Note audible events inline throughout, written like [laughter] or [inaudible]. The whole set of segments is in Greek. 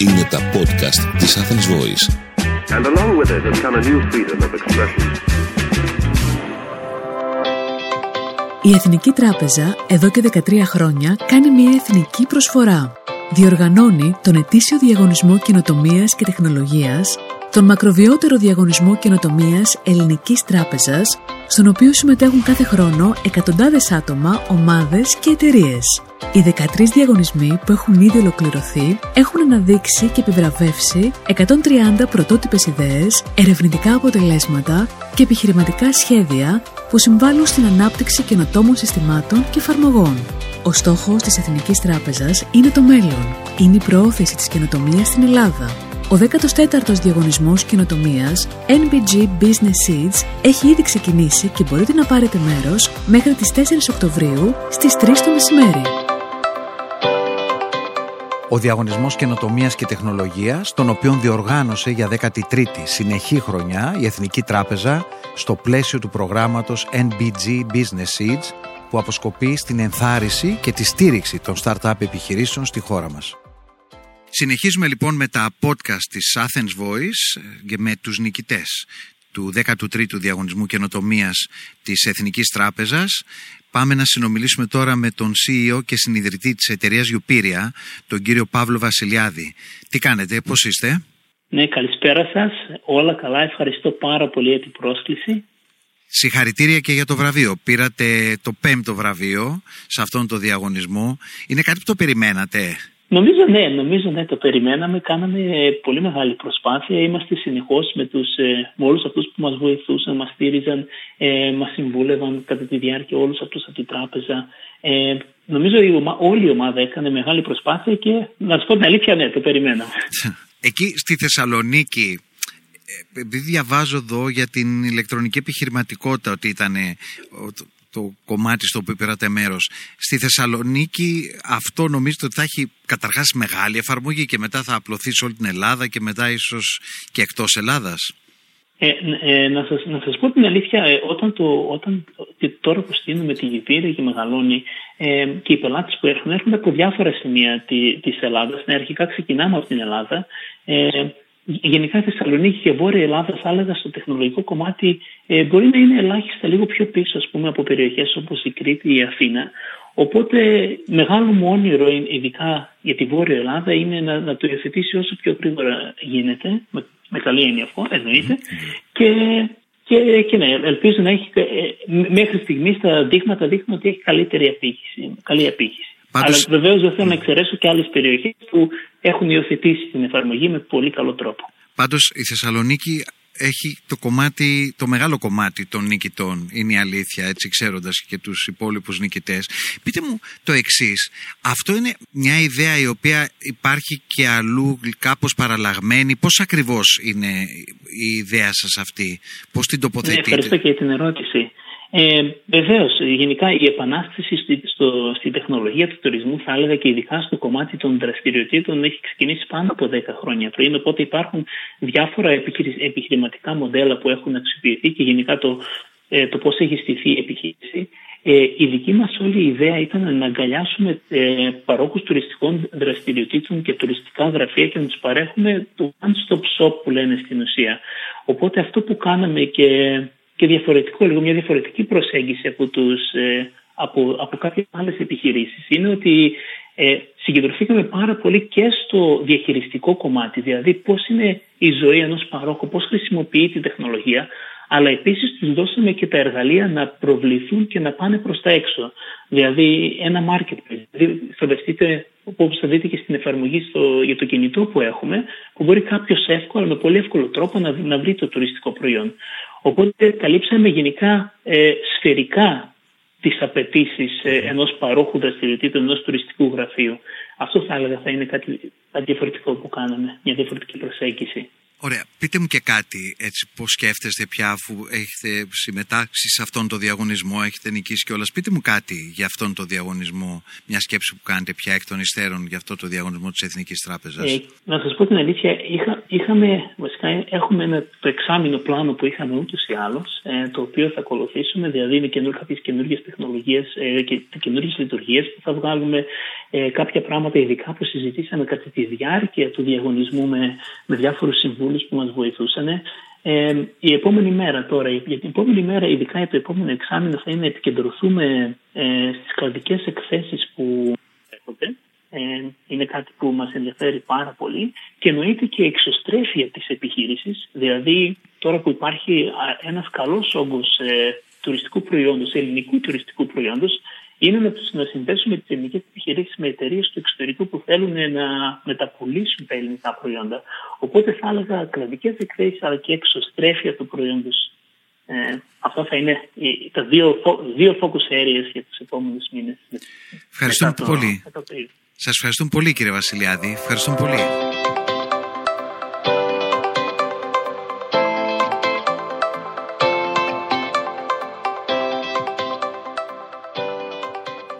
Είναι τα podcast της Athens Voice. And along with it has come a new freedom of expression. Η Εθνική Τράπεζα εδώ και 13 χρόνια κάνει μια εθνική προσφορά. Διοργανώνει τον ετήσιο διαγωνισμό καινοτομίας και τεχνολογίας τον μακροβιότερο διαγωνισμό καινοτομίας Ελληνικής Τράπεζας, στον οποίο συμμετέχουν κάθε χρόνο εκατοντάδες άτομα, ομάδες και εταιρείες. Οι 13 διαγωνισμοί που έχουν ήδη ολοκληρωθεί έχουν αναδείξει και επιβραβεύσει 130 πρωτότυπες ιδέες, ερευνητικά αποτελέσματα και επιχειρηματικά σχέδια που συμβάλλουν στην ανάπτυξη καινοτόμων συστημάτων και εφαρμογών. Ο στόχος της Εθνικής Τράπεζας είναι το μέλλον. Είναι η προώθηση της καινοτομίας στην Ελλάδα ο 14ος διαγωνισμός καινοτομίας NBG Business Seeds έχει ήδη ξεκινήσει και μπορείτε να πάρετε μέρος μέχρι τις 4 Οκτωβρίου στις 3 το μεσημέρι. Ο διαγωνισμός καινοτομίας και τεχνολογίας, τον οποίο διοργάνωσε για 13η συνεχή χρονιά η Εθνική Τράπεζα στο πλαίσιο του προγράμματος NBG Business Seeds που αποσκοπεί στην ενθάρρυνση και τη στήριξη των startup επιχειρήσεων στη χώρα μας. Συνεχίζουμε λοιπόν με τα podcast της Athens Voice ε, και με τους νικητές του 13ου Διαγωνισμού Καινοτομίας της Εθνικής Τράπεζας. Πάμε να συνομιλήσουμε τώρα με τον CEO και συνειδητή της εταιρείας Γιουπίρια, τον κύριο Παύλο Βασιλιάδη. Τι κάνετε, πώς είστε; Ναι, καλησπέρα σας. Όλα καλά. Ευχαριστώ πάρα πολύ για την πρόσκληση. Συγχαρητήρια και για το βραβείο. Πήρατε το πέμπτο βραβείο σε αυτόν τον διαγωνισμό. Είναι κάτι που το περιμένατε; Νομίζω ναι, νομίζω ναι, το περιμέναμε. Κάναμε ε, πολύ μεγάλη προσπάθεια. Είμαστε συνεχώς με, τους, ε, με όλους αυτούς που μας βοηθούσαν, μας στήριζαν, ε, μας συμβούλευαν κατά τη διάρκεια όλους αυτούς από την τράπεζα. Ε, νομίζω η ομα, όλη η ομάδα έκανε μεγάλη προσπάθεια και να σα πω την αλήθεια, ναι, το περιμέναμε. Εκεί στη Θεσσαλονίκη ε, επειδή διαβάζω εδώ για την ηλεκτρονική επιχειρηματικότητα ότι ήταν το κομμάτι στο οποίο πήρατε μέρος. Στη Θεσσαλονίκη αυτό νομίζετε ότι θα έχει καταρχάς μεγάλη εφαρμογή και μετά θα απλωθεί σε όλη την Ελλάδα και μετά ίσως και εκτός Ελλάδας; Ε, ε, να, σας, να σας πω την αλήθεια, ε, όταν, το, όταν τώρα που στείλουμε τη Γιβύρη και μεγαλώνει ε, και οι πελάτες που έρχονται, έρχονται από διάφορα σημεία τη, της Ελλάδας. Ναι, αρχικά ξεκινάμε από την Ελλάδα. Ε, γενικά η Θεσσαλονίκη και η Βόρεια Ελλάδα, θα έλεγα στο τεχνολογικό κομμάτι, ε, μπορεί να είναι ελάχιστα λίγο πιο πίσω ας πούμε, από περιοχές όπως η Κρήτη ή η Αθήνα. Οπότε μεγάλο μου όνειρο, ειδικά για τη Βόρεια Ελλάδα, είναι να, να το υιοθετήσει όσο πιο γρήγορα γίνεται, με, με καλή έννοια αυτό, εννοείται, και, και, και ναι, ελπίζω να έχει, ε, μέχρι στιγμής τα δείγματα δείχνουν ότι έχει καλύτερη απήχηση, καλή απήχηση. Πάντως... Αλλά βεβαίως δεν θέλω να εξαιρέσω και άλλες περιοχές που έχουν υιοθετήσει την εφαρμογή με πολύ καλό τρόπο. Πάντως η Θεσσαλονίκη έχει το κομμάτι, το μεγάλο κομμάτι των νικητών, είναι η αλήθεια, έτσι ξέροντας και τους υπόλοιπους νικητές. Πείτε μου το εξής. αυτό είναι μια ιδέα η οποία υπάρχει και αλλού κάπως παραλλαγμένη; Πώς ακριβώς είναι η ιδέα σας αυτή, πώς την τοποθετείτε; Ναι, ευχαριστώ και την ερώτηση. Ε, Βεβαίως, γενικά η επανάσταση στη, στο, στην τεχνολογία του τουρισμού, θα έλεγα και ειδικά στο κομμάτι των δραστηριοτήτων, έχει ξεκινήσει πάνω από 10 χρόνια πριν. Οπότε υπάρχουν διάφορα επιχειρηματικά μοντέλα που έχουν αξιοποιηθεί και γενικά το, ε, το πώς έχει στηθεί η επιχείρηση. Ε, η δική μας όλη ιδέα ήταν να αγκαλιάσουμε ε, παρόχους τουριστικών δραστηριοτήτων και τουριστικά γραφεία και να τους παρέχουμε το one-stop shop που λένε στην ουσία. Οπότε αυτό που κάναμε και και διαφορετικό, λίγο μια διαφορετική προσέγγιση από, τους, ε, από, από κάποιες άλλες επιχειρήσεις είναι ότι ε, συγκεντρωθήκαμε πάρα πολύ και στο διαχειριστικό κομμάτι, δηλαδή πώς είναι η ζωή ενός παρόχου, πώς χρησιμοποιεί την τεχνολογία, αλλά επίσης τους δώσαμε και τα εργαλεία να προβληθούν και να πάνε προς τα έξω. Δηλαδή ένα marketplace. Δηλαδή φανταστείτε, όπως θα δείτε και στην εφαρμογή στο, για το κινητό που έχουμε, που μπορεί κάποιος εύκολα, με πολύ εύκολο τρόπο να, να βρει το τουριστικό προϊόν. Οπότε καλύψαμε γενικά ε, σφαιρικά τις απαιτήσεις ε, ενός παρόχου δραστηριοτήτων, ενός τουριστικού γραφείου. Αυτό θα έλεγα θα είναι κάτι, κάτι διαφορετικό που κάναμε, μια διαφορετική προσέγγιση. Ωραία. Πείτε μου και κάτι, έτσι, πώς σκέφτεστε πια αφού έχετε συμμετάξει σε αυτόν τον διαγωνισμό, έχετε νικήσει κιόλας. Πείτε μου κάτι για αυτόν τον διαγωνισμό, μια σκέψη που κάνετε πια εκ των υστέρων για αυτό το διαγωνισμό της Εθνικής Τράπεζας. Ε, να σας πω την αλήθεια, είχα, είχαμε, βασικά έχουμε ένα, το εξάμεινο πλάνο που είχαμε ούτως ή άλλως, ε, το οποίο θα ακολουθήσουμε, δηλαδή είναι κάποιες καινούργιες τεχνολογίες ε, και καινούργιες λειτουργίες που θα βγάλουμε ε, κάποια πράγματα ειδικά που συζητήσαμε κατά τη διάρκεια του διαγωνισμού με, με διάφορους συμβούλους που μας βοηθούσαν. Ε, η επόμενη μέρα τώρα, για την επόμενη μέρα, ειδικά για το επόμενο εξάμεινο, θα είναι να επικεντρωθούμε ε, στις κρατικές εκθέσεις που έρχονται. Ε, είναι κάτι που μας ενδιαφέρει πάρα πολύ και εννοείται και η εξωστρέφεια της επιχείρησης, δηλαδή τώρα που υπάρχει ένας καλός όγκος ε, τουριστικού προϊόντος, ελληνικού τουριστικού προϊόντος, είναι να, να συνδέσουμε τις ελληνικές επιχειρήσεις με εταιρείες του εξωτερικού που θέλουν να μεταπολίσουν τα ελληνικά προϊόντα. Οπότε θα έλεγα κλαδικές εκθέσεις αλλά και εξωστρέφεια του προϊόντος. Ε, αυτά θα είναι τα δύο, δύο focus areas για τους επόμενους μήνες. Ευχαριστούμε πολύ. Σας ευχαριστούμε πολύ κύριε Βασιλιάδη. Ευχαριστούμε πολύ.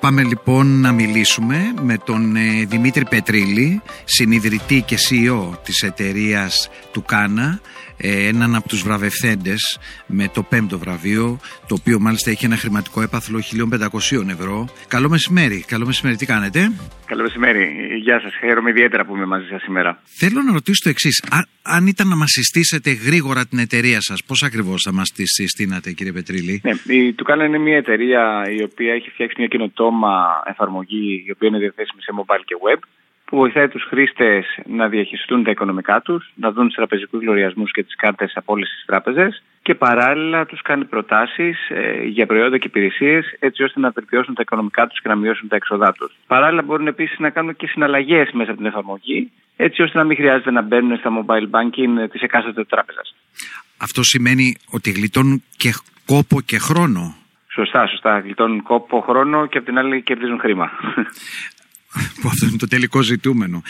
Πάμε λοιπόν να μιλήσουμε με τον ε, Δημήτρη Πετρίλη, συνειδητή και CEO της εταιρείας του Κάνα, ε, έναν από τους βραβευθέντες με το πέμπτο βραβείο, το οποίο μάλιστα έχει ένα χρηματικό έπαθλο 1.500 ευρώ. Καλό μεσημέρι, καλό μεσημέρι, τι κάνετε; Καλό μεσημέρι, γεια σας, χαίρομαι ιδιαίτερα που είμαι μαζί σας σήμερα. Θέλω να ρωτήσω το εξής. αν ήταν να μας συστήσετε γρήγορα την εταιρεία σας, πώς ακριβώς θα μας τη συστήνατε κύριε Πετρίλη; Ναι, η Τουκάνα είναι μια εταιρεία η οποία έχει φτιάξει μια καινοτόμα εφαρμογή η οποία είναι διαθέσιμη σε mobile και web που βοηθάει τους χρήστες να διαχειριστούν τα οικονομικά τους, να δουν τους τραπεζικούς λογαριασμούς και τις κάρτες από όλες τις τράπεζες και παράλληλα τους κάνει προτάσεις ε, για προϊόντα και υπηρεσίες έτσι ώστε να βελτιώσουν τα οικονομικά τους και να μειώσουν τα έξοδά τους. Παράλληλα μπορούν επίσης να κάνουν και συναλλαγές μέσα από την εφαρμογή έτσι ώστε να μην χρειάζεται να μπαίνουν στα mobile banking της εκάστοτε τράπεζας. Αυτό σημαίνει ότι γλιτώνουν και κόπο και χρόνο. Σωστά, σωστά. Γλιτώνουν κόπο, χρόνο και από την άλλη κερδίζουν χρήμα. [laughs] που αυτό είναι το τελικό ζητούμενο.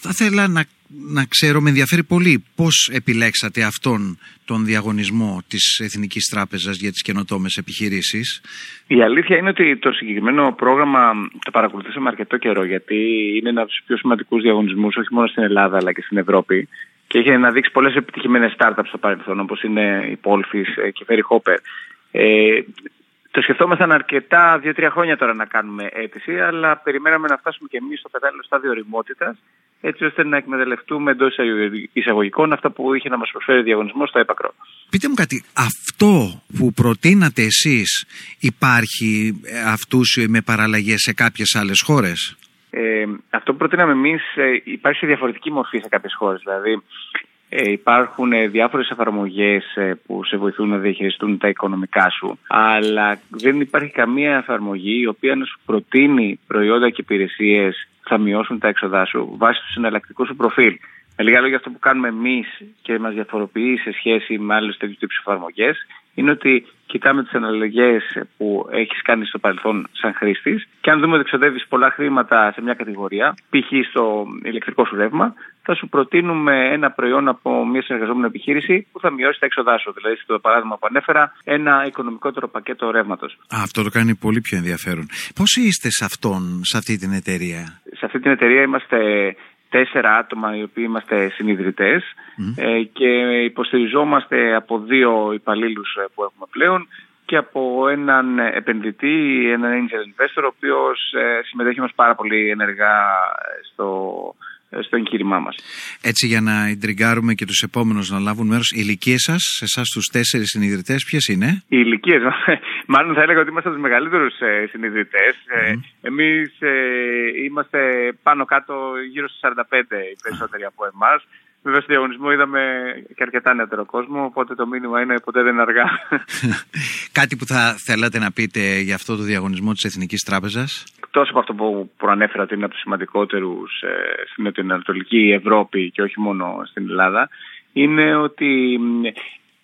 Θα ήθελα να, να ξέρω, με ενδιαφέρει πολύ πώς επιλέξατε αυτόν τον διαγωνισμό της Εθνικής Τράπεζας για τις καινοτόμες επιχειρήσεις. Η αλήθεια είναι ότι το συγκεκριμένο πρόγραμμα το παρακολουθήσαμε αρκετό καιρό γιατί είναι ένα από τους πιο σημαντικούς διαγωνισμούς όχι μόνο στην Ελλάδα αλλά και στην Ευρώπη και έχει αναδείξει πολλές επιτυχημένες startups στο παρελθόν όπως είναι η Polfis και η Ferry Hopper. Ε, το σκεφτόμασταν αρκετά δύο-τρία χρόνια τώρα να κάνουμε αίτηση, αλλά περιμέναμε να φτάσουμε και εμείς στο κατάλληλο στάδιο οριμότητας, έτσι ώστε να εκμεταλλευτούμε εντός εισαγωγικών αυτά που είχε να μας προσφέρει ο διαγωνισμός στο έπακρο. Πείτε μου κάτι, αυτό που προτείνατε εσείς υπάρχει ε, αυτού με παραλλαγές σε κάποιες άλλες χώρες; Ε, αυτό που προτείναμε εμείς ε, υπάρχει σε διαφορετική μορφή σε κάποιες χώρες. Δηλαδή, ε, υπάρχουν ε, διάφορες εφαρμογές ε, που σε βοηθούν να διαχειριστούν τα οικονομικά σου αλλά δεν υπάρχει καμία εφαρμογή η οποία να σου προτείνει προϊόντα και υπηρεσίες που θα μειώσουν τα έξοδά σου βάσει του συναλλακτικού σου προφίλ. Με λίγα λόγια αυτό που κάνουμε εμείς και μας διαφοροποιεί σε σχέση με άλλες τέτοιου τύπους εφαρμογές είναι ότι κοιτάμε τις αναλογές που έχεις κάνει στο παρελθόν σαν χρήστης και αν δούμε ότι εξοδεύεις πολλά χρήματα σε μια κατηγορία, π.χ. στο ηλεκτρικό σου ρεύμα, θα σου προτείνουμε ένα προϊόν από μια συνεργαζόμενη επιχείρηση που θα μειώσει τα έξοδά σου. Δηλαδή, στο παράδειγμα που ανέφερα, ένα οικονομικότερο πακέτο ρεύματος. Αυτό το κάνει πολύ πιο ενδιαφέρον. Πόσοι είστε σε αυτόν, σε αυτή την εταιρεία, Σε αυτή την εταιρεία είμαστε τέσσερα άτομα οι οποίοι είμαστε συνειδητές ε, και υποστηριζόμαστε από δύο υπαλλήλους ε, που έχουμε πλέον και από έναν επενδυτή, έναν angel investor, ο οποίος ε, συμμετέχει μας πάρα πολύ ενεργά στο, στο εγχείρημά μας. Έτσι για να εντριγκάρουμε και τους επόμενους να λάβουν μέρος, οι ηλικίες σας, σε εσάς τους τέσσερις συνειδητές, ποιες είναι; Οι ηλικίες [laughs] μάλλον θα έλεγα ότι είμαστε τους μεγαλύτερους ε, συνειδητές. Ε, εμείς ε, είμαστε πάνω κάτω γύρω στους 45 οι περισσότεροι από εμάς. Βέβαια στο διαγωνισμό είδαμε και αρκετά νεότερο κόσμο, οπότε το μήνυμα είναι ποτέ δεν είναι αργά. [laughs] Κάτι που θα θέλατε να πείτε για αυτό το διαγωνισμό της Εθνικής Τράπεζας; Εκτός από αυτό που προανέφερα ότι είναι από τους σημαντικότερους ε, στην Ανατολική Ευρώπη και όχι μόνο στην Ελλάδα, είναι ότι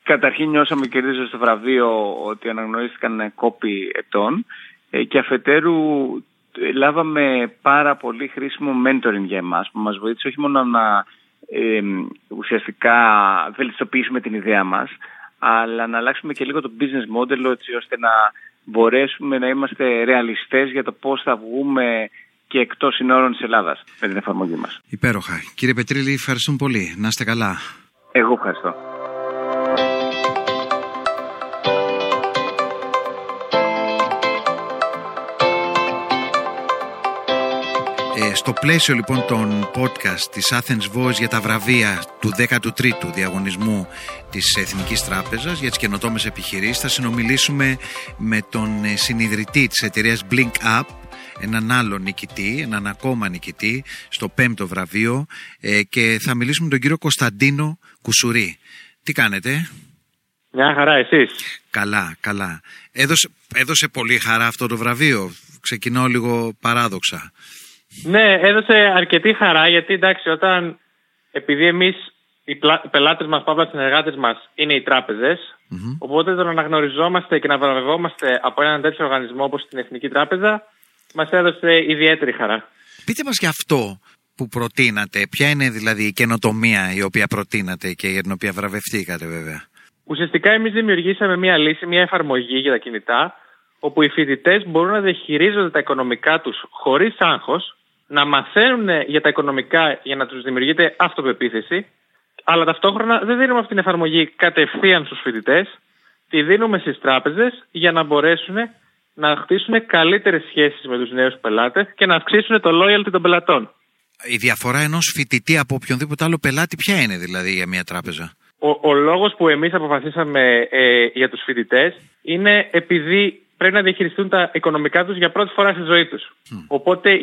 καταρχήν νιώσαμε κερδίζω στο βραβείο ότι αναγνωρίστηκαν κόπη ετών ε, και αφετέρου λάβαμε πάρα πολύ χρήσιμο mentoring για εμάς που μας βοήθησε όχι μόνο να ε, ουσιαστικά βελτιστοποιήσουμε την ιδέα μας αλλά να αλλάξουμε και λίγο το business model έτσι ώστε να μπορέσουμε να είμαστε ρεαλιστές για το πώς θα βγούμε και εκτός συνόρων της Ελλάδας με την εφαρμογή μας. Υπέροχα. Κύριε Πετρίλη, ευχαριστούμε πολύ. Να είστε καλά. Εγώ ευχαριστώ. Ε, στο πλαίσιο λοιπόν των podcast της Athens Voice για τα βραβεία του 13ου διαγωνισμού της Εθνικής Τράπεζας για τις καινοτόμες επιχειρήσεις θα συνομιλήσουμε με τον ε, συνειδητή της εταιρείας Blink Up έναν άλλο νικητή, έναν ακόμα νικητή στο πέμπτο βραβείο ε, και θα μιλήσουμε με τον κύριο Κωνσταντίνο Κουσουρί. Τι κάνετε; Μια χαρά, εσείς. Καλά, καλά. Έδωσε, έδωσε πολύ χαρά αυτό το βραβείο. Ξεκινώ λίγο παράδοξα. Ναι, έδωσε αρκετή χαρά γιατί εντάξει, όταν επειδή εμείς οι πελάτες μας, παύλα συνεργάτες μας είναι οι τράπεζες, mm-hmm. οπότε το να αναγνωριζόμαστε και να βραβευόμαστε από έναν τέτοιο οργανισμό όπως την Εθνική Τράπεζα μας έδωσε ιδιαίτερη χαρά. Πείτε μας για αυτό που προτείνατε. Ποια είναι δηλαδή η καινοτομία η οποία προτείνατε και για την οποία βραβευτήκατε βέβαια; Ουσιαστικά εμείς δημιουργήσαμε μια λύση, μια εφαρμογή για τα κινητά όπου οι φοιτητές μπορούν να διαχειρίζονται τα οικονομικά τους χωρίς άγχος να μαθαίνουν για τα οικονομικά για να τους δημιουργείται αυτοπεποίθηση, αλλά ταυτόχρονα δεν δίνουμε αυτή την εφαρμογή κατευθείαν στους φοιτητές, τη δίνουμε στις τράπεζες για να μπορέσουν να χτίσουν καλύτερες σχέσεις με τους νέους πελάτες και να αυξήσουν το loyalty των πελατών. Η διαφορά ενός φοιτητή από οποιονδήποτε άλλο πελάτη ποια είναι δηλαδή για μια τράπεζα; Ο, ο λόγος που εμείς αποφασίσαμε ε, για τους φοιτητές είναι επειδή πρέπει να διαχειριστούν τα οικονομικά τους για πρώτη φορά στη ζωή τους. Οπότε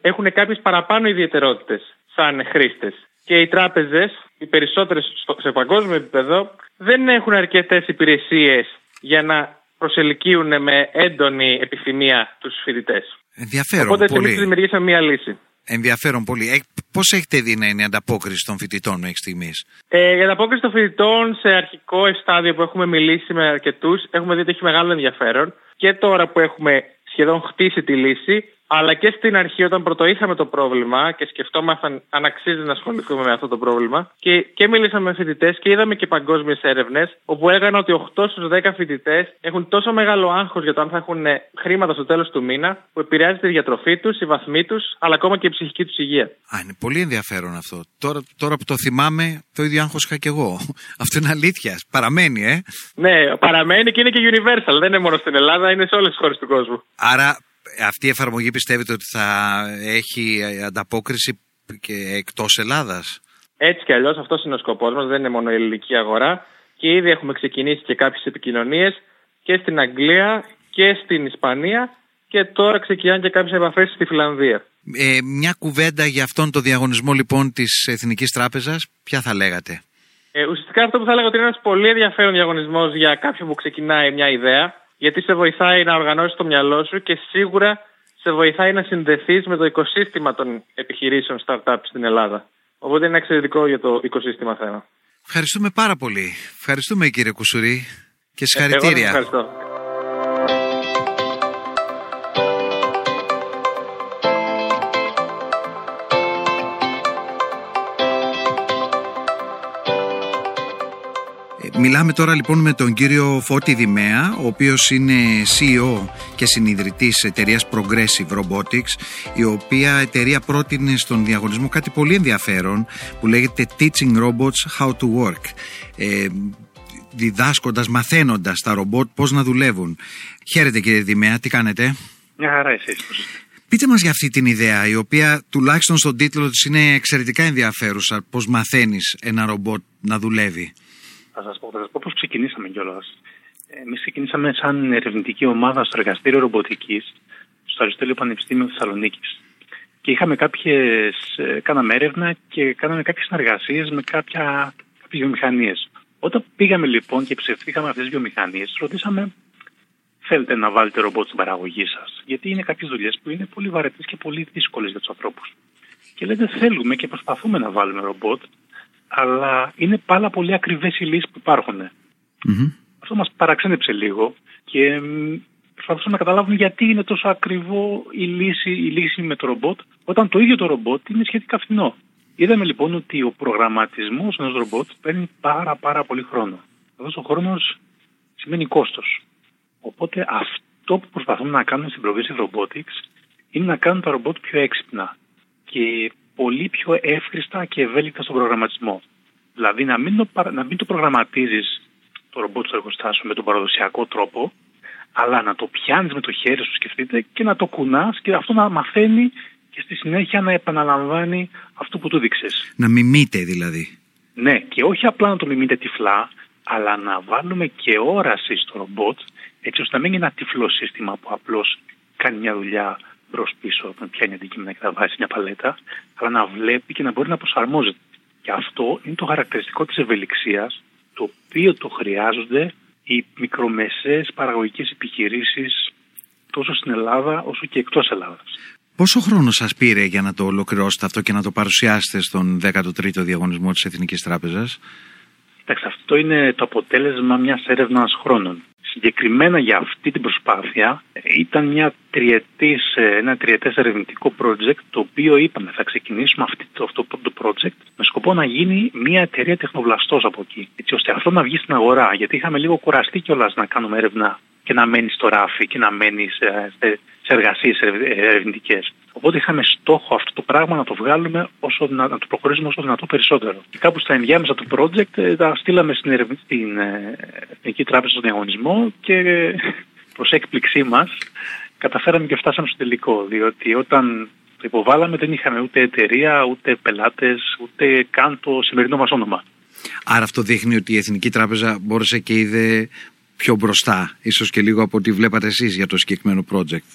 έχουν κάποιες παραπάνω ιδιαιτερότητες σαν χρήστες. Και οι τράπεζες, οι περισσότερες σε παγκόσμιο επίπεδο, δεν έχουν αρκετές υπηρεσίες για να προσελκύουν με έντονη επιθυμία τους φοιτητές. Ενδιαφέρον Οπότε πολύ. εμεί δημιουργήσαμε μία λύση. Ενδιαφέρον πολύ. Ε, Πώς έχετε δει να είναι η ανταπόκριση των φοιτητών μέχρι στιγμής, ε, Η ανταπόκριση των φοιτητών σε αρχικό στάδιο που έχουμε μιλήσει με αρκετούς, έχουμε δει ότι έχει μεγάλο ενδιαφέρον και τώρα που έχουμε σχεδόν χτίσει τη λύση, αλλά και στην αρχή όταν πρωτοείχαμε το πρόβλημα και σκεφτόμασταν αν αξίζει να ασχοληθούμε με αυτό το πρόβλημα και, και μιλήσαμε με φοιτητές και είδαμε και παγκόσμιες έρευνες όπου έλεγαν ότι 8 στους 10 φοιτητές έχουν τόσο μεγάλο άγχος για το αν θα έχουν χρήματα στο τέλος του μήνα που επηρεάζει τη διατροφή τους, η βαθμή τους, αλλά ακόμα και η ψυχική τους υγεία. Α, είναι πολύ ενδιαφέρον αυτό. Τώρα, τώρα που το θυμάμαι, το ίδιο άγχος είχα και εγώ. [laughs] Αυτό είναι αλήθεια. Παραμένει, ε. Ναι, παραμένει και είναι και universal. Δεν είναι μόνο στην Ελλάδα, είναι σε όλες τις χώρες του κόσμου. Άρα αυτή η εφαρμογή πιστεύετε ότι θα έχει ανταπόκριση και εκτός Ελλάδας; Έτσι κι αλλιώς αυτός είναι ο σκοπός μας, δεν είναι μόνο η ελληνική αγορά και ήδη έχουμε ξεκινήσει και κάποιες επικοινωνίες και στην Αγγλία και στην Ισπανία και τώρα ξεκινάνε και κάποιες επαφές στη Φιλανδία. Ε, μια κουβέντα για αυτόν τον διαγωνισμό λοιπόν της Εθνικής Τράπεζας, ποια θα λέγατε; Ε, ουσιαστικά αυτό που θα έλεγα ότι είναι ένας πολύ ενδιαφέρον διαγωνισμός για κάποιον που ξεκινάει μια ιδέα γιατί σε βοηθάει να οργανώσεις το μυαλό σου και σίγουρα σε βοηθάει να συνδεθείς με το οικοσύστημα των επιχειρήσεων startup στην Ελλάδα. Οπότε είναι εξαιρετικό για το οικοσύστημα θέμα. Ευχαριστούμε πάρα πολύ. Ευχαριστούμε κύριε Κουσουρί και συγχαρητήρια. Ε, ευχαριστώ. Μιλάμε τώρα λοιπόν με τον κύριο Φώτη Δημέα, ο οποίος είναι CEO και συνειδητής εταιρείας Progressive Robotics, η οποία εταιρεία πρότεινε στον διαγωνισμό κάτι πολύ ενδιαφέρον που λέγεται Teaching Robots How to Work. Ε, διδάσκοντας, μαθαίνοντας τα ρομπότ πώς να δουλεύουν. Χαίρετε κύριε Δημέα, τι κάνετε; Μια χαρά εσείς. Πείτε μας για αυτή την ιδέα, η οποία τουλάχιστον στον τίτλο της είναι εξαιρετικά ενδιαφέρουσα, πώς μαθαίνεις ένα ρομπότ να δουλεύει. Θα σας πω, θα σας πω πώς ξεκινήσαμε κιόλας. Εμείς ξεκινήσαμε σαν ερευνητική ομάδα στο εργαστήριο ρομποτικής στο Αριστοτέλειο Πανεπιστήμιο Θεσσαλονίκης. Και είχαμε κάποιες. κάναμε έρευνα και κάναμε κάποιες συνεργασίες με κάποια, κάποιες βιομηχανίες. Όταν πήγαμε λοιπόν και ψευθήκαμε αυτές τις βιομηχανίες, ρωτήσαμε, θέλετε να βάλετε ρομπότ στην παραγωγή σας; Γιατί είναι κάποιες δουλειές που είναι πολύ βαρετές και πολύ δύσκολες για τους ανθρώπους. Και λέτε, θέλουμε και προσπαθούμε να βάλουμε ρομπότ, αλλά είναι πάρα πολύ ακριβές οι λύσεις που υπάρχουν. Mm-hmm. Αυτό μας παραξένεψε λίγο και προσπαθούσαμε να καταλάβουμε γιατί είναι τόσο ακριβό η λύση, η λύση με το ρομπότ, όταν το ίδιο το ρομπότ είναι σχετικά φθηνό. Είδαμε λοιπόν ότι ο προγραμματισμός ενός ρομπότ παίρνει πάρα πάρα πολύ χρόνο. Αυτός ο χρόνος σημαίνει κόστος. Οπότε αυτό που προσπαθούμε να κάνουμε στην Progressive Robotics είναι να κάνουμε τα ρομπότ πιο έξυπνα και πολύ πιο εύχριστα και ευέλικτα στον προγραμματισμό. Δηλαδή να μην το, να μην το προγραμματίζεις το ρομπότ στο εργοστάσιο με τον παραδοσιακό τρόπο, αλλά να το πιάνεις με το χέρι σου, σκεφτείτε, και να το κουνάς και αυτό να μαθαίνει και στη συνέχεια να επαναλαμβάνει αυτό που του δείξες. Να μιμείτε δηλαδή. Ναι, και όχι απλά να το μιμείτε τυφλά, αλλά να βάλουμε και όραση στο ρομπότ, έτσι ώστε να μην είναι ένα τυφλό σύστημα που απλώς κάνει μια δουλειά μπρος πίσω, όταν πιάνει αντικείμενα και τα βάζει μια παλέτα, αλλά να βλέπει και να μπορεί να προσαρμόζεται. Και αυτό είναι το χαρακτηριστικό της ευελιξίας, το οποίο το χρειάζονται οι μικρομεσαίες παραγωγικές επιχειρήσεις τόσο στην Ελλάδα όσο και εκτός Ελλάδας. Πόσο χρόνο σας πήρε για να το ολοκληρώσετε αυτό και να το παρουσιάσετε στον 13ο διαγωνισμό της Εθνικής Τράπεζας; Εντάξει, αυτό είναι το αποτέλεσμα μιας έρευνας χρόνων. Συγκεκριμένα για αυτή την προσπάθεια ήταν μια τριετής, ένα τριετές ερευνητικό project το οποίο είπαμε θα ξεκινήσουμε αυτό, αυτό το project με σκοπό να γίνει μια εταιρεία τεχνοβλαστός από εκεί έτσι ώστε αυτό να βγει στην αγορά. Γιατί είχαμε λίγο κουραστεί κιόλας να κάνουμε έρευνα και να μένεις στο ράφι και να μένεις σε, σε εργασίες ερευνητικές. Οπότε είχαμε στόχο αυτό το πράγμα να το βγάλουμε όσο να, να το προχωρήσουμε όσο δυνατό περισσότερο. Και κάπου στα ενδιάμεσα του project ε, τα στείλαμε στην, ερευ... στην ε, Εθνική Τράπεζα στον διαγωνισμό και ε, [laughs] προς έκπληξή μας καταφέραμε και φτάσαμε στο τελικό. Διότι όταν το υποβάλαμε δεν είχαμε ούτε εταιρεία, ούτε πελάτες, ούτε καν το σημερινό μας όνομα. Άρα αυτό δείχνει ότι η Εθνική Τράπεζα μπόρεσε και είδε πιο μπροστά, ίσως και λίγο από ό,τι βλέπατε εσείς για το συγκεκριμένο project.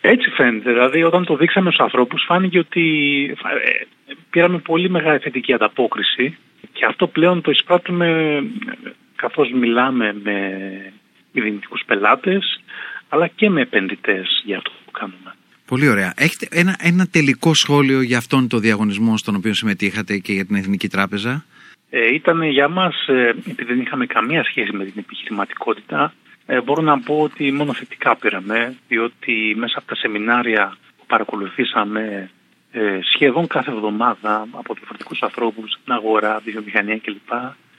Έτσι φαίνεται. Δηλαδή, όταν το δείξαμε στους ανθρώπους, φάνηκε ότι ε, πήραμε πολύ μεγάλη θετική ανταπόκριση και αυτό πλέον το εισπράττουμε καθώς μιλάμε με δυνητικούς πελάτες, αλλά και με επενδυτές για αυτό που κάνουμε. Πολύ ωραία. Έχετε ένα, ένα τελικό σχόλιο για αυτόν τον διαγωνισμό στον οποίο συμμετείχατε και για την Εθνική Τράπεζα; Ε, ήταν για μας, ε, επειδή δεν είχαμε καμία σχέση με την επιχειρηματικότητα, ε, μπορώ να πω ότι μόνο θετικά πήραμε, διότι μέσα από τα σεμινάρια που παρακολουθήσαμε ε, σχεδόν κάθε εβδομάδα από διαφορετικούς ανθρώπους, την αγορά, τη βιομηχανία κλπ.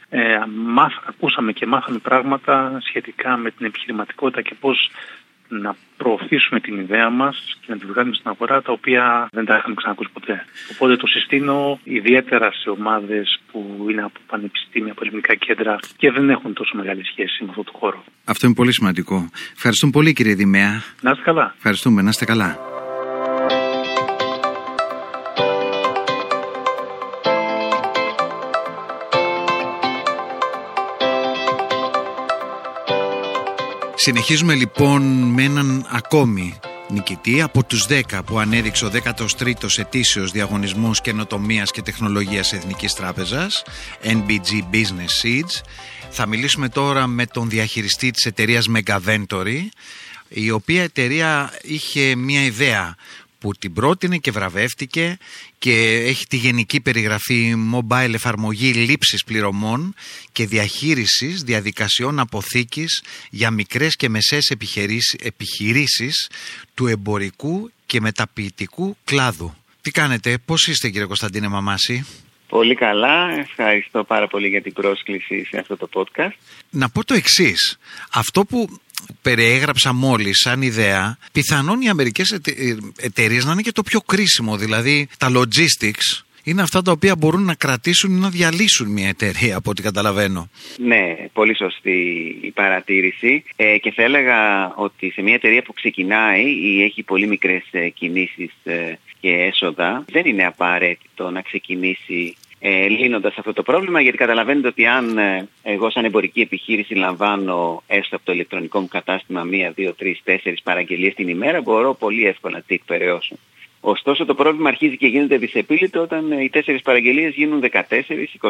Ε, ακούσαμε και μάθαμε πράγματα σχετικά με την επιχειρηματικότητα και πώς να προωθήσουμε την ιδέα μας και να τη βγάλουμε στην αγορά τα οποία δεν τα είχαμε ξανακούσει ποτέ. Οπότε το συστήνω ιδιαίτερα σε ομάδες που είναι από πανεπιστήμια, από ελληνικά κέντρα και δεν έχουν τόσο μεγάλη σχέση με αυτό το χώρο. Αυτό είναι πολύ σημαντικό. Ευχαριστούμε πολύ κύριε Δημαία. Να είστε καλά. Ευχαριστούμε, να είστε καλά. Συνεχίζουμε λοιπόν με έναν ακόμη νικητή από τους 10 που ανέδειξε ο 13ος ετήσιος διαγωνισμός καινοτομίας και τεχνολογίας Εθνικής Τράπεζας NBG Business Seeds. Θα μιλήσουμε τώρα με τον διαχειριστή της εταιρείας Megaventory η οποία εταιρεία είχε μια ιδέα που την πρότεινε και βραβεύτηκε και έχει τη γενική περιγραφή mobile εφαρμογή λήψης πληρωμών και διαχείρισης διαδικασιών αποθήκης για μικρές και μεσαίες επιχειρήσεις του εμπορικού και μεταποιητικού κλάδου. Τι κάνετε, πώς είστε κύριε Κωνσταντίνε Μαμάση; Πολύ καλά, ευχαριστώ πάρα πολύ για την πρόσκληση σε αυτό το podcast. Να πω το εξής, αυτό που περιέγραψα μόλις σαν ιδέα, πιθανόν οι αμερικές εταιρείες να είναι και το πιο κρίσιμο, δηλαδή τα logistics, είναι αυτά τα οποία μπορούν να κρατήσουν ή να διαλύσουν μια εταιρεία από ό,τι καταλαβαίνω. Ναι, πολύ σωστή η παρατήρηση ε, και θα έλεγα ότι σε μια εταιρεία που ξεκινάει ή έχει πολύ μικρές ε, κινήσεις ε, και έσοδα δεν είναι απαραίτητο να ξεκινήσει ε, λύνοντας αυτό το πρόβλημα, γιατί καταλαβαίνετε ότι αν ε, εγώ, σαν εμπορική επιχείρηση, λαμβάνω έστω από το ηλεκτρονικό μου κατάστημα μία, δύο, τρεις, τέσσερις παραγγελίες την ημέρα, μπορώ πολύ εύκολα να τις εκπαιρεώσω. Ωστόσο, το πρόβλημα αρχίζει και γίνεται δυσεπίλητο όταν ε, οι τέσσερις παραγγελίες γίνουν 14,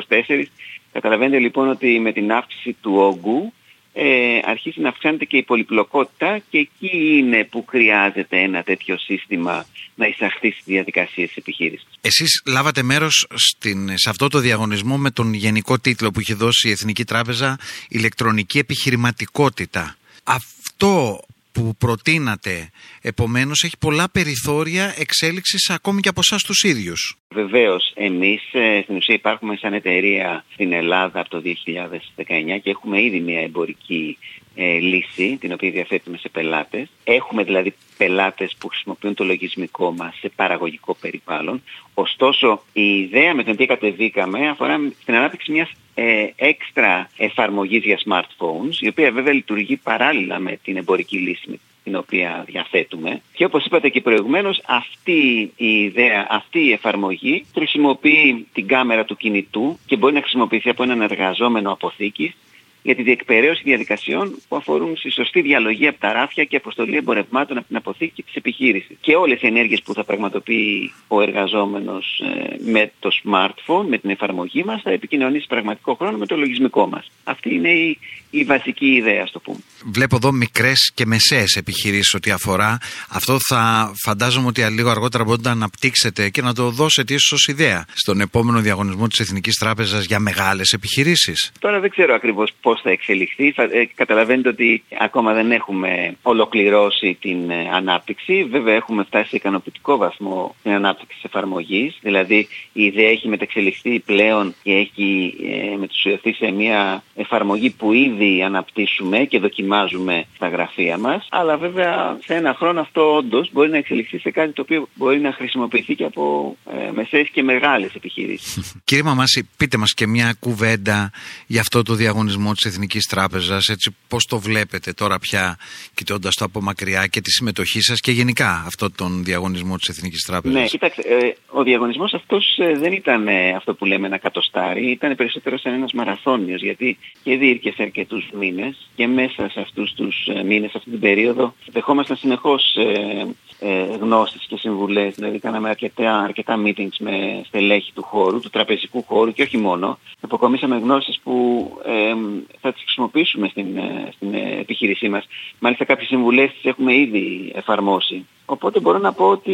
24. Καταλαβαίνετε λοιπόν ότι με την αύξηση του όγκου ε, αρχίζει να αυξάνεται και η πολυπλοκότητα και εκεί είναι που χρειάζεται ένα τέτοιο σύστημα να εισαχθεί στις διαδικασίες της επιχείρησης. Εσείς λάβατε μέρος στην, σε αυτό το διαγωνισμό με τον γενικό τίτλο που είχε δώσει η Εθνική Τράπεζα «Ηλεκτρονική επιχειρηματικότητα». Αυτό που προτείνατε επομένως έχει πολλά περιθώρια εξέλιξης ακόμη και από εσάς τους ίδιους. Βεβαίως, εμείς ε, στην ουσία υπάρχουμε σαν εταιρεία στην Ελλάδα από το 2019 και έχουμε ήδη μια εμπορική ε, λύση την οποία διαθέτουμε σε πελάτες. Έχουμε δηλαδή πελάτες που χρησιμοποιούν το λογισμικό μας σε παραγωγικό περιβάλλον. Ωστόσο η ιδέα με την οποία κατεβήκαμε αφορά στην ανάπτυξη μιας ε, έξτρα εφαρμογής για smartphones η οποία βέβαια λειτουργεί παράλληλα με την εμπορική λύση την οποία διαθέτουμε. Και όπως είπατε και προηγουμένως, αυτή η ιδέα, αυτή η εφαρμογή χρησιμοποιεί την κάμερα του κινητού και μπορεί να χρησιμοποιηθεί από έναν εργαζόμενο αποθήκης για τη διεκπαιρέωση διαδικασιών που αφορούν στη σωστή διαλογή από τα ράφια και αποστολή εμπορευμάτων από την αποθήκη της επιχείρησης. Και όλες οι ενέργειες που θα πραγματοποιεί ο εργαζόμενος ε, με το smartphone, με την εφαρμογή μας, θα επικοινωνήσει πραγματικό χρόνο με το λογισμικό μας. Αυτή είναι η, η βασική ιδέα, ας το πούμε. Βλέπω εδώ μικρές και μεσαίες επιχειρήσεις ό,τι αφορά. Αυτό θα φαντάζομαι ότι λίγο αργότερα μπορείτε να αναπτύξετε και να το δώσετε ίσως ω ιδέα στον επόμενο διαγωνισμό της Εθνικής Τράπεζας για μεγάλες επιχειρήσεις. Τώρα δεν ξέρω ακριβώς πώς θα εξελιχθεί. Ε, καταλαβαίνετε ότι ακόμα δεν έχουμε ολοκληρώσει την ε, ανάπτυξη. Βέβαια έχουμε φτάσει σε ικανοποιητικό βαθμό την ανάπτυξη της εφαρμογής. Δηλαδή η ιδέα έχει μεταξελιχθεί πλέον και έχει ε, μετουσιωθεί σε μια εφαρμογή που ήδη αναπτύσσουμε και δοκιμάζουμε στα γραφεία μας. Αλλά βέβαια σε ένα χρόνο αυτό όντως μπορεί να εξελιχθεί σε κάτι το οποίο μπορεί να χρησιμοποιηθεί και από ε, μεσαίες και μεγάλες επιχειρήσεις. [laughs] Κύριε Μαμάση, πείτε μας και μια κουβέντα για αυτό το διαγωνισμό της Εθνικής Τράπεζας, έτσι πώς το βλέπετε τώρα πια κοιτώντας το από μακριά και τη συμμετοχή σας και γενικά αυτό τον διαγωνισμό της Εθνικής Τράπεζας; Ναι, κοιτάξτε, ε, ο διαγωνισμός αυτός ε, δεν ήταν ε, αυτό που λέμε ένα κατοστάρι, ήταν περισσότερο σαν ένας μαραθώνιος γιατί και διήρκε σε αρκετούς μήνες και μέσα σε αυτούς τους ε, μήνες, αυτή την περίοδο, δεχόμασταν συνεχώς ε, ε, γνώσεις και συμβουλές, δηλαδή κάναμε αρκετά, αρκετά meetings με στελέχη του χώρου, του τραπεζικού χώρου και όχι μόνο. Αποκομίσαμε γνώσεις που ε, θα τις χρησιμοποιήσουμε στην, ε, στην ε, επιχείρησή μας. Μάλιστα κάποιες συμβουλές τις έχουμε ήδη εφαρμόσει. Οπότε μπορώ να πω ότι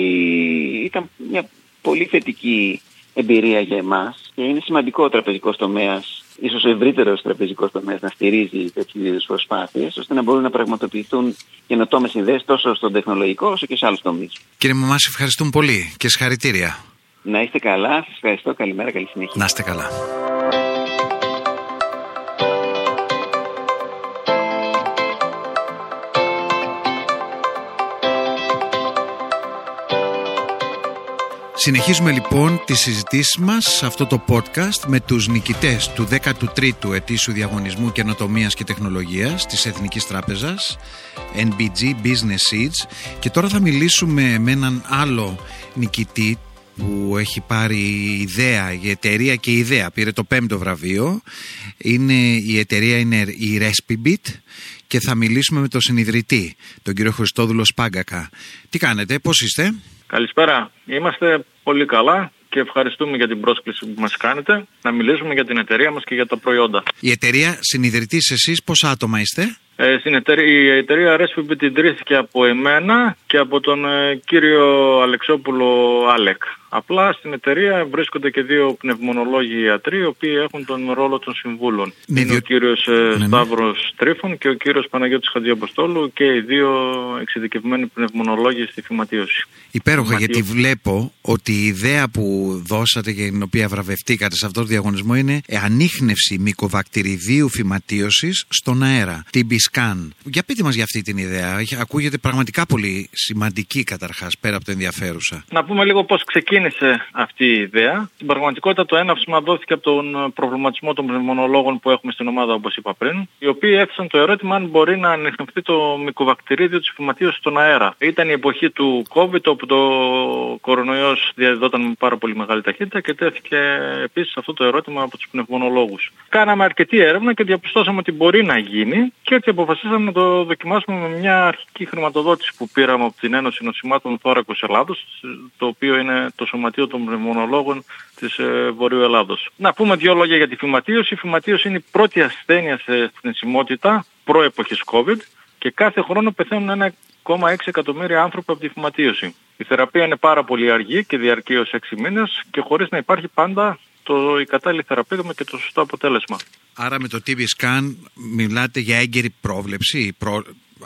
ήταν μια πολύ θετική εμπειρία για εμάς και είναι σημαντικό ο τραπεζικός τομέας ίσως ο ευρύτερος τραπεζικός τομέας να στηρίζει τέτοιου είδους προσπάθειες, ώστε να μπορούν να πραγματοποιηθούν καινοτόμες ιδέες τόσο στον τεχνολογικό όσο και σε άλλους τομείς. Κύριε Μαμάση, ευχαριστούμε πολύ και συγχαρητήρια. Να είστε καλά, σας ευχαριστώ. Καλημέρα, καλή συνέχεια. Να είστε καλά. Συνεχίζουμε λοιπόν τις συζητήσεις μας σε αυτό το podcast με τους νικητές του 13ου ετήσιου διαγωνισμού καινοτομίας και τεχνολογίας της Εθνικής Τράπεζας NBG Business Seeds και τώρα θα μιλήσουμε με έναν άλλο νικητή που έχει πάρει ιδέα, η εταιρεία και η ιδέα, πήρε το πέμπτο βραβείο. Είναι, η εταιρεία είναι η Respibit και θα μιλήσουμε με τον συνειδητή, τον κύριο Χριστόδουλο Σπάγκακα. Τι κάνετε, πώς είστε; Καλησπέρα. Είμαστε πολύ καλά και ευχαριστούμε για την πρόσκληση που μας κάνετε να μιλήσουμε για την εταιρεία μας και για τα προϊόντα. Η εταιρεία συνειδητής εσείς πόσα άτομα είστε; Ε, στην εταιρεία, η εταιρεία Recipe ιδρύθηκε από εμένα και από τον ε, κύριο Αλεξόπουλο Άλεκ. Απλά στην εταιρεία βρίσκονται και δύο πνευμονολόγοι ιατροί, οι οποίοι έχουν τον ρόλο των συμβούλων. Ναι, Είναι διο- ο κύριος ε, Ναι, ναι. Σταύρος Τρίφων και ο κύριος Παναγιώτης Χατζιαποστόλου και οι δύο εξειδικευμένοι πνευμονολόγοι στη φυματίωση. Υπέροχα, Ματιού. γιατί βλέπω ότι η ιδέα που δώσατε και την οποία βραβευτήκατε σε αυτό το διαγωνισμό είναι ανείχνευση μικοβακτηριδίου φυματίωσης στον αέρα, την Biscan. Για πείτε μας για αυτή την ιδέα. Έχει- Ακούγεται πραγματικά πολύ σημαντική καταρχάς, πέρα από το ενδιαφέρουσα. Να πούμε λίγο πώς ξεκίνησε αυτή η ιδέα. Στην πραγματικότητα το έναυσμα δόθηκε από τον ε, προβληματισμό των πνευμονολόγων που έχουμε στην ομάδα όπως είπα πριν, οι οποίοι έθεσαν το ερώτημα αν μπορεί να ανοιχνευτεί το μικοβακτηρίδιο της φυματίωσης στον αέρα. Ήταν η εποχή του COVID όπου το κορονοϊός διαδιδόταν με πάρα πολύ μεγάλη ταχύτητα και τέθηκε επίσης αυτό το ερώτημα από τους πνευμονολόγους. Κάναμε αρκετή έρευνα και διαπιστώσαμε ότι μπορεί να γίνει και έτσι αποφασίσαμε να το δοκιμάσουμε με μια αρχική χρηματοδότηση που πήραμε από την Ένωση Νοσημάτων Θώρακος Ελλάδος, το οποίο είναι το Σωματείο των Πνευμονολόγων της ε, Βορείου Ελλάδος. Να πούμε δύο λόγια για τη φυματίωση. Η φυματίωση είναι η πρώτη ασθένεια σε θνησιμότητα προ-εποχής COVID και κάθε χρόνο πεθαίνουν 1,6 εκατομμύρια άνθρωποι από τη φυματίωση. Η θεραπεία είναι πάρα πολύ αργή και διαρκεί ως 6 μήνες και χωρίς να υπάρχει πάντα το, η κατάλληλη θεραπεία με και το σωστό αποτέλεσμα. Άρα με το TB Scan μιλάτε για έγκαιρη πρόβλεψη, η προ...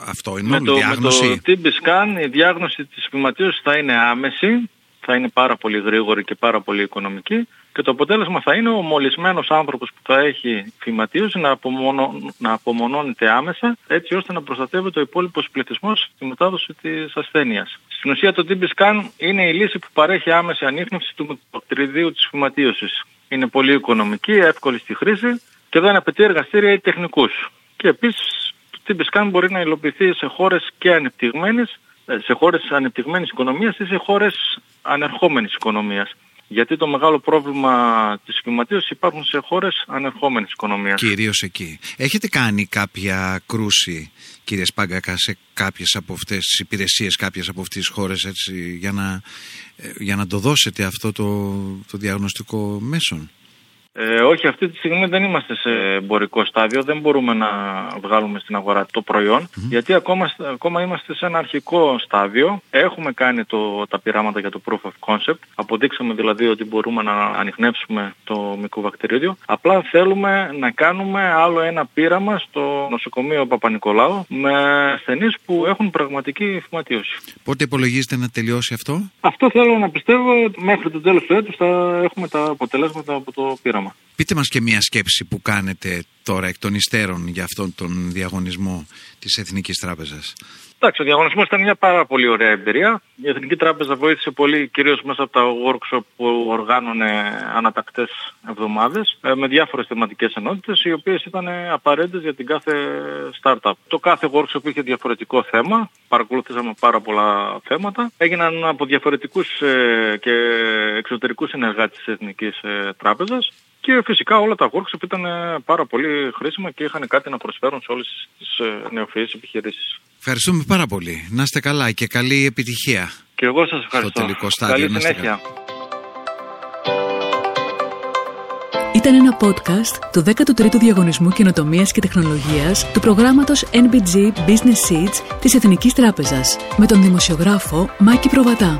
αυτό είναι Με όλη το, με διάγνωση; το TB scan η διάγνωση της φυματίωσης θα είναι άμεση, θα είναι πάρα πολύ γρήγορη και πάρα πολύ οικονομική και το αποτέλεσμα θα είναι ο μολυσμένος άνθρωπος που θα έχει φυματίωση να, απομονω... να απομονώνεται άμεσα έτσι ώστε να προστατεύεται ο υπόλοιπος πληθυσμός στη μετάδοση της ασθένειας. Στην ουσία το TB scan είναι η λύση που παρέχει άμεση ανείχνευση του μικροκτηριδίου της φυματίωσης. Είναι πολύ οικονομική, εύκολη στη χρήση και δεν απαιτεί εργαστήρια ή τεχνικούς. Και επίσης TBSCAN μπορεί να υλοποιηθεί σε χώρες και ανεπτυγμένες, ε, σε χώρες ανεπτυγμένης οικονομίας ή σε χώρες ανερχόμενης οικονομίας. Γιατί το μεγάλο πρόβλημα της κλιματίας υπάρχουν σε χώρες ανερχόμενης οικονομίας. Κυρίως εκεί. Έχετε κάνει κάποια κρούση, κύριε Σπάγκακα, σε κάποιες από αυτές τις υπηρεσίες, κάποιες από αυτές τις χώρες, έτσι, για να, ε, για να το δώσετε αυτό το, το διαγνωστικό μέσον; Ε, όχι, αυτή τη στιγμή δεν είμαστε σε εμπορικό στάδιο, δεν μπορούμε να βγάλουμε στην αγορά το προϊον γιατί ακόμα, ακόμα είμαστε σε ένα αρχικό στάδιο. Έχουμε κάνει το, τα πειράματα για το proof of concept, αποδείξαμε δηλαδή ότι μπορούμε να ανοιχνεύσουμε το μικροβακτηρίωδιο. Απλά θέλουμε να κάνουμε άλλο ένα πείραμα στο νοσοκομείο Παπα-Νικολάου με ασθενείς που έχουν πραγματική φυματίωση. Πότε υπολογίζετε να τελειώσει αυτό; Αυτό θέλω να πιστεύω μέχρι το τέλος του έτους θα έχουμε τα αποτελέσματα από το πείραμα. Πείτε μας και μια σκέψη που κάνετε τώρα εκ των υστέρων για αυτόν τον διαγωνισμό της Εθνικής Τράπεζας. Εντάξει, ο διαγωνισμός ήταν μια πάρα πολύ ωραία εμπειρία. Η Εθνική Τράπεζα βοήθησε πολύ, κυρίως μέσα από τα workshop που οργάνωνε ανατακτές εβδομάδες, ε, με διάφορες θεματικές ενότητες, οι οποίες ήταν απαραίτητες για την κάθε startup. Το κάθε workshop είχε διαφορετικό θέμα. Παρακολουθήσαμε πάρα πολλά θέματα. Έγιναν από διαφορετικούς ε, και εξωτερικούς συνεργάτες της Εθνικής ε, Τράπεζας. Και φυσικά όλα τα workshop ήταν πάρα πολύ χρήσιμα και είχαν κάτι να προσφέρουν σε όλες τις νεοφυείς επιχειρήσεις. Ευχαριστούμε πάρα πολύ. Να είστε καλά και καλή επιτυχία. Και εγώ σας ευχαριστώ. Στο τελικό στάδιο. Καλή συνέχεια. Ήταν ένα podcast του 13ου Διαγωνισμού Καινοτομίας και Τεχνολογίας του προγράμματος NBG Business Seeds της Εθνικής Τράπεζας με τον δημοσιογράφο Μάκη Προβατά.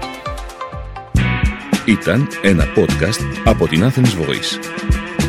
Ήταν ένα podcast από την Athens Voice.